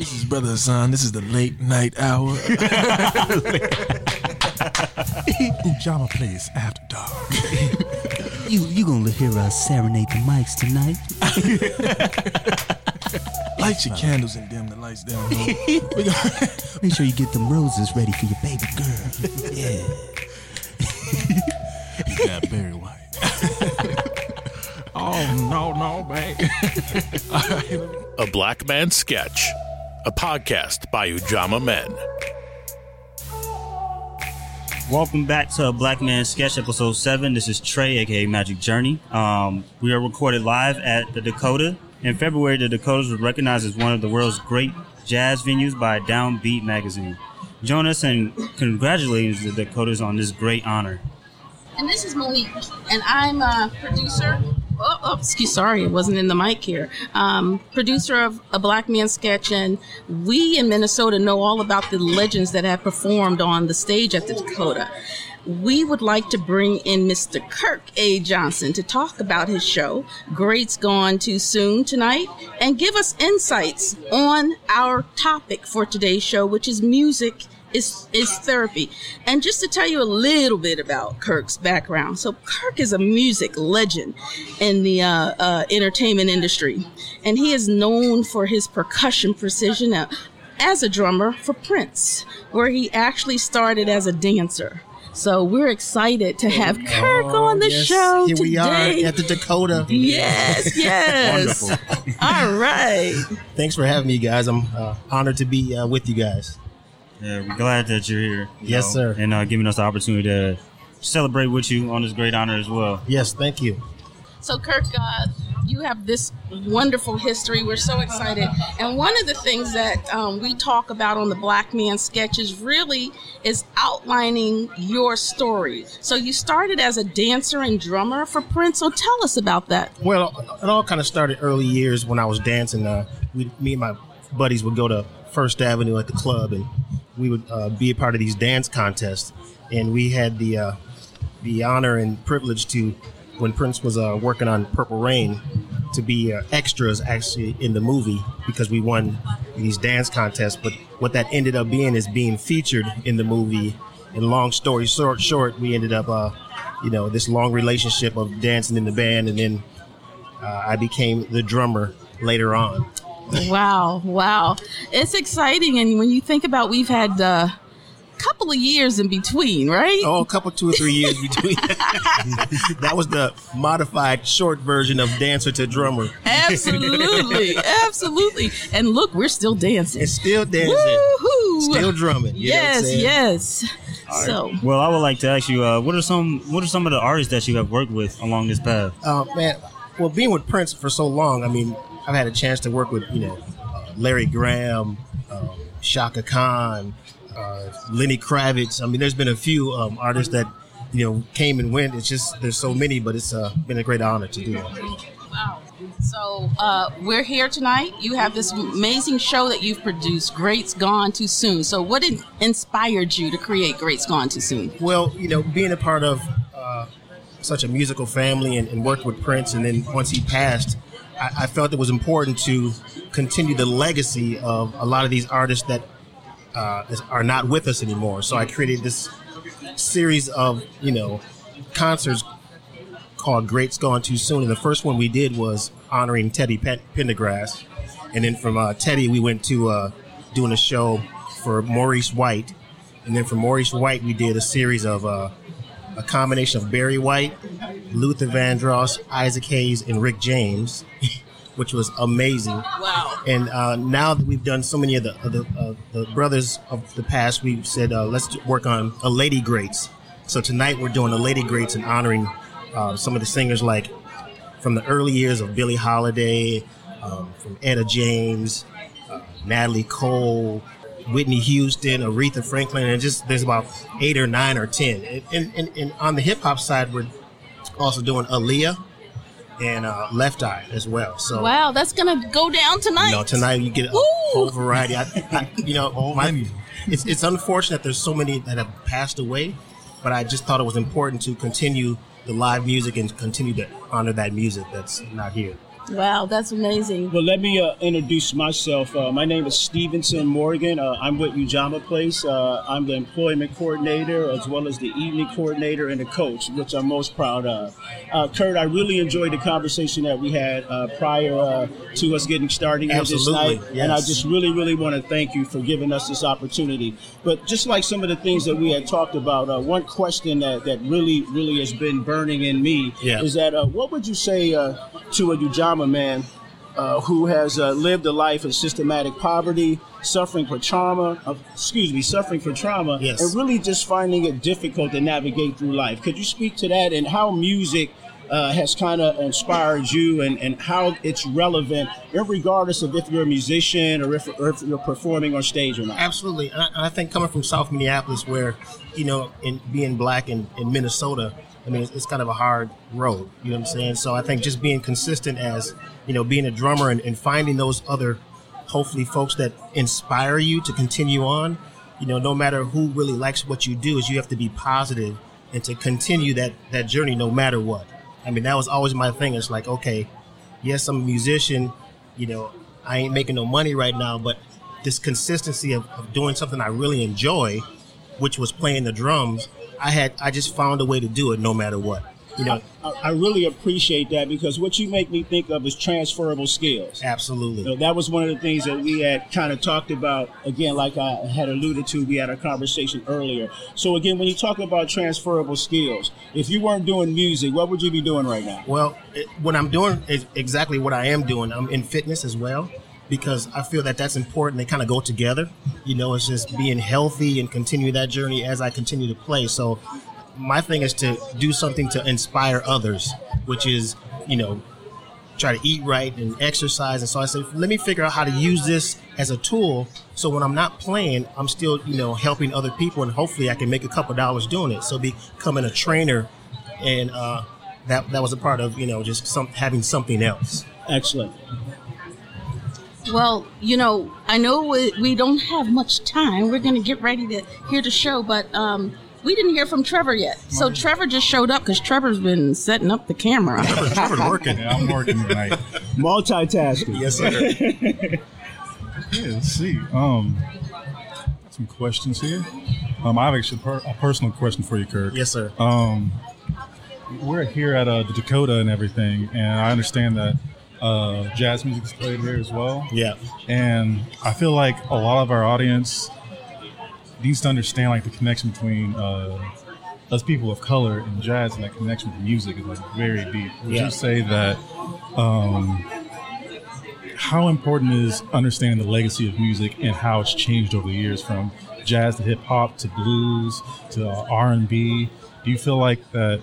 This is Brother Hassan. This is the late night hour. Ujamaa plays after dark. You you gonna hear us serenade the mics tonight? Light your candles and dim the lights down. low. Gonna- Make sure you get them roses ready for your baby girl. Yeah. you got Barry White. oh no, no, man. All right, let me- A Black Man Sketch, a podcast by Ujamaa Men. Welcome back to Black Man Sketch Episode 7. This is Trey, aka Magic Journey. Um, we are recorded live at the Dakota. In February, the Dakotas was recognized as one of the world's great jazz venues by Downbeat magazine. Join us and congratulate the Dakotas on this great honor. And this is Monique, and I'm a producer. Oh, oh, excuse, sorry, it wasn't in the mic here. Um, producer of a Black Man sketch, and we in Minnesota know all about the legends that have performed on the stage at the Dakota. We would like to bring in Mr. Kirk A. Johnson to talk about his show, Greats Gone Too Soon, tonight, and give us insights on our topic for today's show, which is music is is therapy. And just to tell you a little bit about Kirk's background, so Kirk is a music legend in the uh, uh, entertainment industry, and he is known for his percussion precision uh, as a drummer for Prince, where he actually started as a dancer. So we're excited to have Kirk on the Oh, yes. show Here we are today. at the Dakota. Yes, yes. All right. Thanks for having me, guys. I'm uh, honored to be uh, with you guys. Yeah, we're glad that you're here. you Yes, sir. And uh, giving us the opportunity to celebrate with you on this great honor as well. Yes, thank you. So, Kirk, uh, you have this wonderful history. We're so excited. And one of the things that um, we talk about on the Black Man sketches really is outlining your story. So, you started as a dancer and drummer for Prince. So, tell us about that. Well, it all kind of started early years when I was dancing. Uh, we, me and my buddies would go to First Avenue at the club, and we would uh, be a part of these dance contests. And we had the uh, the honor and privilege to, when Prince was uh, working on Purple Rain, to be uh, extras actually in the movie because we won these dance contests. But what that ended up being is being featured in the movie. And long story short, short, we ended up, uh, you know, this long relationship of dancing in the band, and then uh, I became the drummer later on. Wow, wow. It's exciting. And when you think about we've had a couple of years in between, right? Oh, a couple, two or three years between. that was the modified short version of dancer to drummer. Absolutely, absolutely. And look, we're still dancing. It's still dancing, Woohoo! still drumming. you know yes, saying? yes. So, Well, I would like to ask you, uh, what are some what are some of the artists that you have worked with along this path? Uh, man, well, being with Prince for so long, I mean, I've had a chance to work with, you know, uh, Larry Graham, um, Chaka Khan, uh, Lenny Kravitz. I mean, there's been a few um, artists that, you know, came and went. It's just, there's so many, but it's uh, been a great honor to do it. wow. So, uh, we're here tonight. You have this amazing show that you've produced, Greats Gone Too Soon. So, what in- inspired you to create Greats Gone Too Soon? Well, you know, being a part of uh, such a musical family and, and work with Prince, and then once he passed, I, I felt it was important to continue the legacy of a lot of these artists that uh, are not with us anymore. So I created this series of, you know, concerts called Greats Gone Too Soon. And the first one we did was honoring Teddy Pen- Pendergrass. And then from uh, Teddy, we went to uh, doing a show for Maurice White. And then from Maurice White, we did a series of uh, a combination of Barry White, Luther Vandross, Isaac Hayes, and Rick James, which was amazing. Wow. And uh, now that we've done so many of the of the, uh, the brothers of the past, we've said uh, let's work on a Lady Greats. So tonight we're doing a Lady Greats and honoring uh, some of the singers like from the early years of Billie Holiday, um, from Etta James, uh, Natalie Cole, Whitney Houston, Aretha Franklin, and just there's about eight or nine or ten. And, and, and, and on the hip hop side, we're also doing Aaliyah and uh, Left Eye as well. So Wow, that's going to go down tonight. you know, tonight you get a Ooh. whole variety. I, I, you know, all my, it's it's unfortunate there's so many that have passed away, but I just thought it was important to continue the live music and continue to honor that music that's not here. Wow, that's amazing. Well, let me uh, introduce myself. Uh, my name is Stevenson Morgan. Uh, I'm with Ujamaa Place. Uh, I'm the employment coordinator as well as the evening coordinator and the coach, which I'm most proud of. Uh, Kurt, I really enjoyed the conversation that we had uh, prior uh, to us getting started here this Absolutely, night. And I just really, really want to thank you for giving us this opportunity. But just like some of the things that we had talked about, uh, one question that, that really, really has been burning in me Yeah. is that uh, what would you say uh, to a Ujamaa man uh, who has uh, lived a life of systematic poverty, suffering for trauma, uh, excuse me, suffering for trauma, Yes. and really just finding it difficult to navigate through life. Could you speak to that and how music uh, has kind of inspired you and, and how it's relevant, regardless of if you're a musician or if, or if you're performing on stage or not? Absolutely, and I, I think coming from South Minneapolis, where you know, in being black in, in Minnesota, I mean, it's, kind of a hard road. You know what I'm saying? So I think just being consistent as you know, being a drummer and, and finding those other, hopefully, folks that inspire you to continue on. You know, no matter who really likes what you do, is you have to be positive and to continue that that journey no matter what. I mean, that was always my thing. It's like, okay, yes, I'm a musician. You know, I ain't making no money right now, but this consistency of, of doing something I really enjoy, which was playing the drums, I had I just found a way to do it no matter what. You know, I, I really appreciate that because what you make me think of is transferable skills. absolutely. That was one of the things that we had kind of talked about. Again, like I had alluded to, we had a conversation earlier. So again, when you talk about transferable skills, if you weren't doing music, what would you be doing right now? Well, it, what I'm doing is exactly what I am doing. I'm in fitness as well because I feel that that's important. They kind of go together. You know, it's just being healthy and continue that journey as I continue to play. So, my thing is to do something to inspire others, which is, you know, try to eat right and exercise. And so I said, let me figure out how to use this as a tool. So when I'm not playing, I'm still, you know, helping other people, and hopefully I can make a couple dollars doing it. So becoming a trainer, and uh, that that was a part of, you know, just some having something else. Excellent. Well, you know, I know we, we don't have much time. We're going to get ready to hear the show, but um, we didn't hear from Trevor yet. So Trevor just showed up because Trevor's been setting up the camera. Trevor's working. Yeah, I'm working tonight. Multitasking. Yes, sir. Yeah, let's see. Um, some questions here. Um, I have actually per- a personal question for you, Kirk. yes, sir. Um, we're here at uh, the Dakota and everything, and I understand that uh, jazz music is played here as well. Yeah. And I feel like a lot of our audience needs to understand like the connection between uh, us people of color and jazz, and that connection to music is like very deep. Would Yeah. you say that? Um, how important is understanding the legacy of music and how it's changed over the years from jazz to hip hop to blues to uh, R and B? Do you feel like that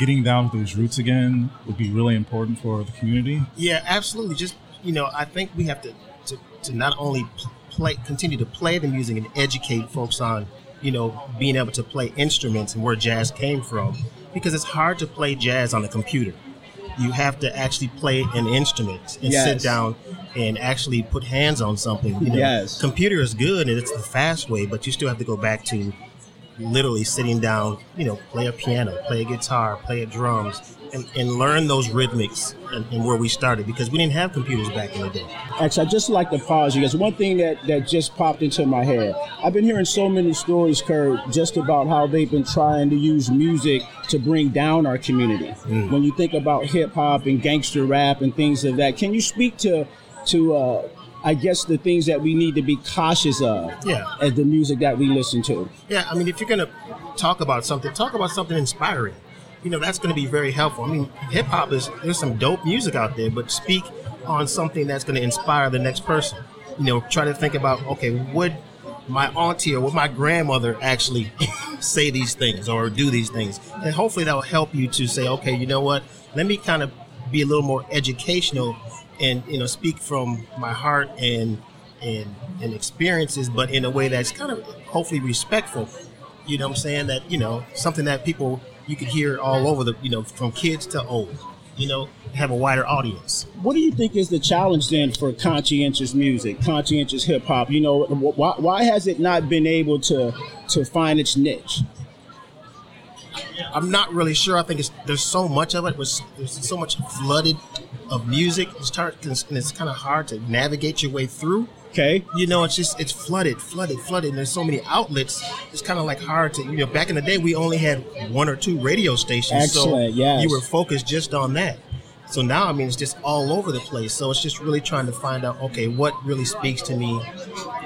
getting down to those roots again would be really important for the community? Yeah, absolutely. Just you know, I think we have to to, to not only play, continue to play the music and educate folks on, you know, being able to play instruments and where jazz came from, because it's hard to play jazz on a computer. You have to actually play an instrument and sit down and actually put hands on something. You know, Yes. computer is good and it's the fast way, but you still have to go back to literally sitting down, you know, play a piano, play a guitar, play a drums, and, and learn those rhythmics and, and where we started because we didn't have computers back in the day. Actually, I just like to pause you guys. One thing that, that just popped into my head. I've been hearing so many stories, Kurt, just about how they've been trying to use music to bring down our community. When you think about hip hop and gangster rap and things of that, can you speak to to uh, I guess the things that we need to be cautious of Yeah. as the music that we listen to? Yeah, I mean, if you're gonna talk about something, talk about something inspiring. You know, that's gonna be very helpful. I mean, hip hop is there's some dope music out there, but speak on something that's gonna inspire the next person. You know, try to think about okay, would my auntie or would my grandmother actually say these things or do these things, and hopefully that will help you to say, okay, you know what? Let me kind of be a little more educational and you know speak from my heart and and and experiences, but in a way that's kind of hopefully respectful. You know I'm saying? That, you know, something that people you could hear all over the you know, from kids to old. You know, have a wider audience. What do you think is the challenge then for conscientious music, conscientious hip hop? You know, why, why has it not been able to to find its niche? I'm not really sure. I think it's there's so much of it. Was there's so much flooded of music. It's hard, and it's kind of hard to navigate your way through. Okay. You know, it's just it's flooded, flooded, flooded. And there's so many outlets. It's kind of like hard to you know. Back in the day, we only had one or two radio stations. Excellent, So yes. you were focused just on that. So now, I mean, it's just all over the place. So it's just really trying to find out, okay, what really speaks to me,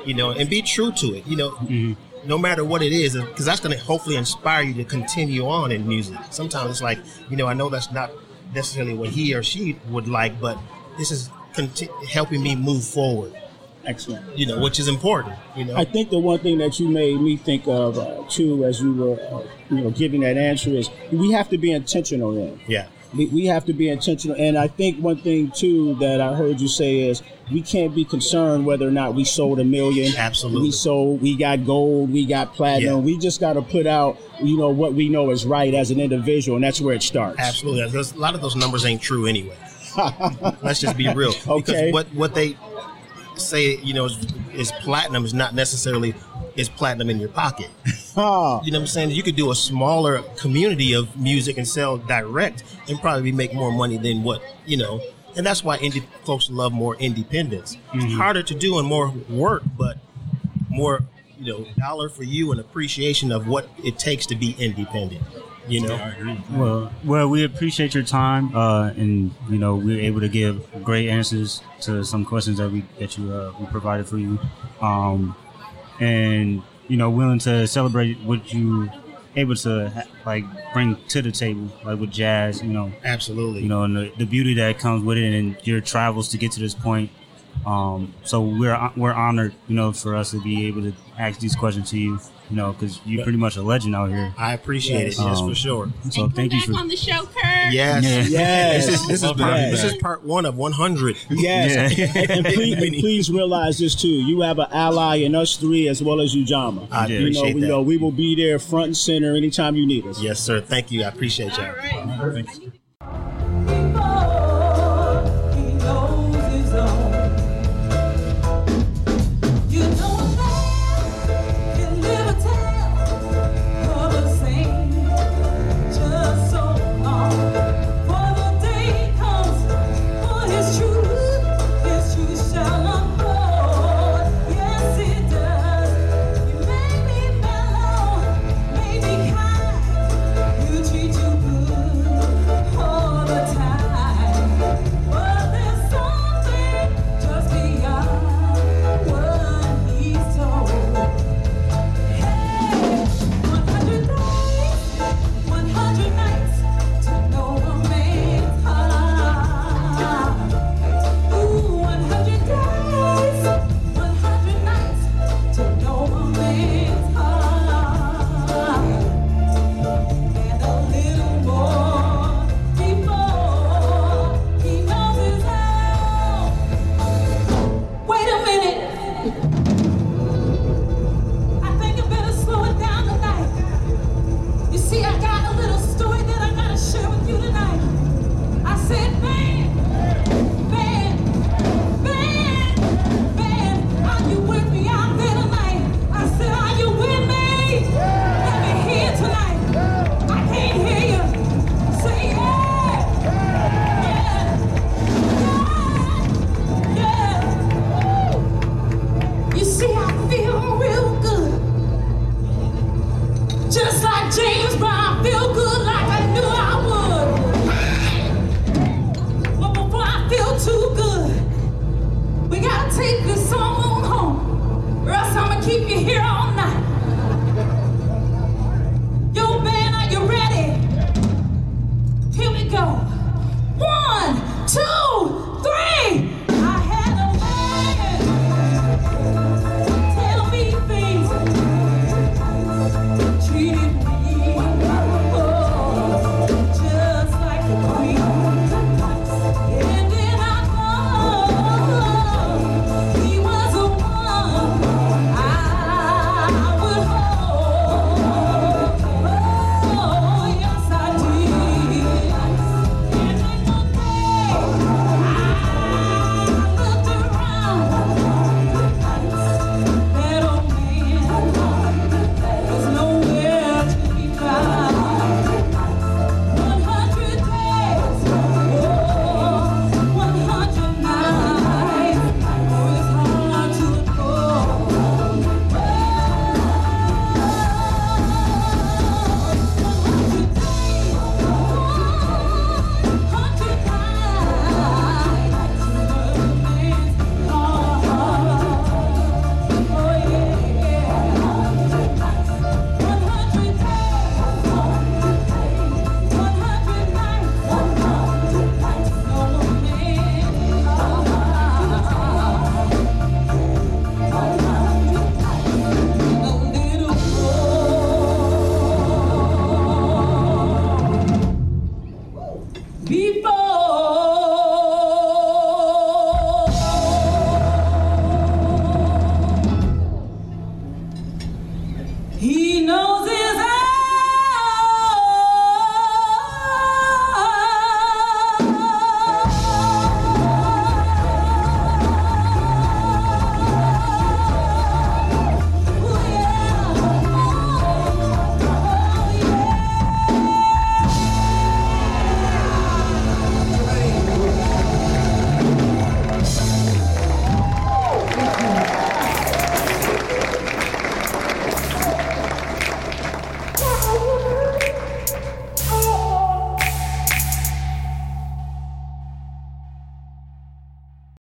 you know, and be true to it. You know, Mm-hmm. No matter what it is, because that's going to hopefully inspire you to continue on in music. Sometimes it's like, you know, I know that's not necessarily what he or she would like, but this is conti- helping me move forward. Excellent. You know, which is important. You know, I think the one thing that you made me think of uh, too, as you were, uh, you know, giving that answer is we have to be intentional in. yeah, We, we have to be intentional, and I think one thing too that I heard you say is we can't be concerned whether or not we sold a million. Absolutely. we sold, we got gold, we got platinum. Yeah. We just got to put out, you know, what we know is right as an individual, and that's where it starts. absolutely. A lot of those numbers ain't true anyway. Let's just be real. Okay. Because what what they say, you know, is, is platinum is not necessarily is platinum in your pocket. You know what I'm saying? You could do a smaller community of music and sell direct and probably make more money than what, you know. And that's why indie folks love more independence. It's harder to do and more work, but more, you know, dollar for you and appreciation of what it takes to be independent. You know? Well, well, we appreciate your time, uh, and you know we are able to give great answers to some questions that we that you uh, we provided for you, um, and you know willing to celebrate what you able to like bring to the table, like with jazz, you know, Absolutely. you know, and the, the beauty that comes with it, and your travels to get to this point. Um, so we're we're honored, you know, for us to be able to ask these questions to you, you know, because you're pretty much a legend out here. I appreciate it. Yes, Um, for sure. So and come thank you back for on the show, Kurt. Yes. Yeah. yes, This is this is part, have this is part one of 100. Yes, Yeah. and, and please, and please realize this too. You have an ally in us three as well as Ujamaa. I you know, appreciate we that. know we will be there front and center anytime you need us. Yes, sir. Thank you. I appreciate All y'all. right. Thanks. He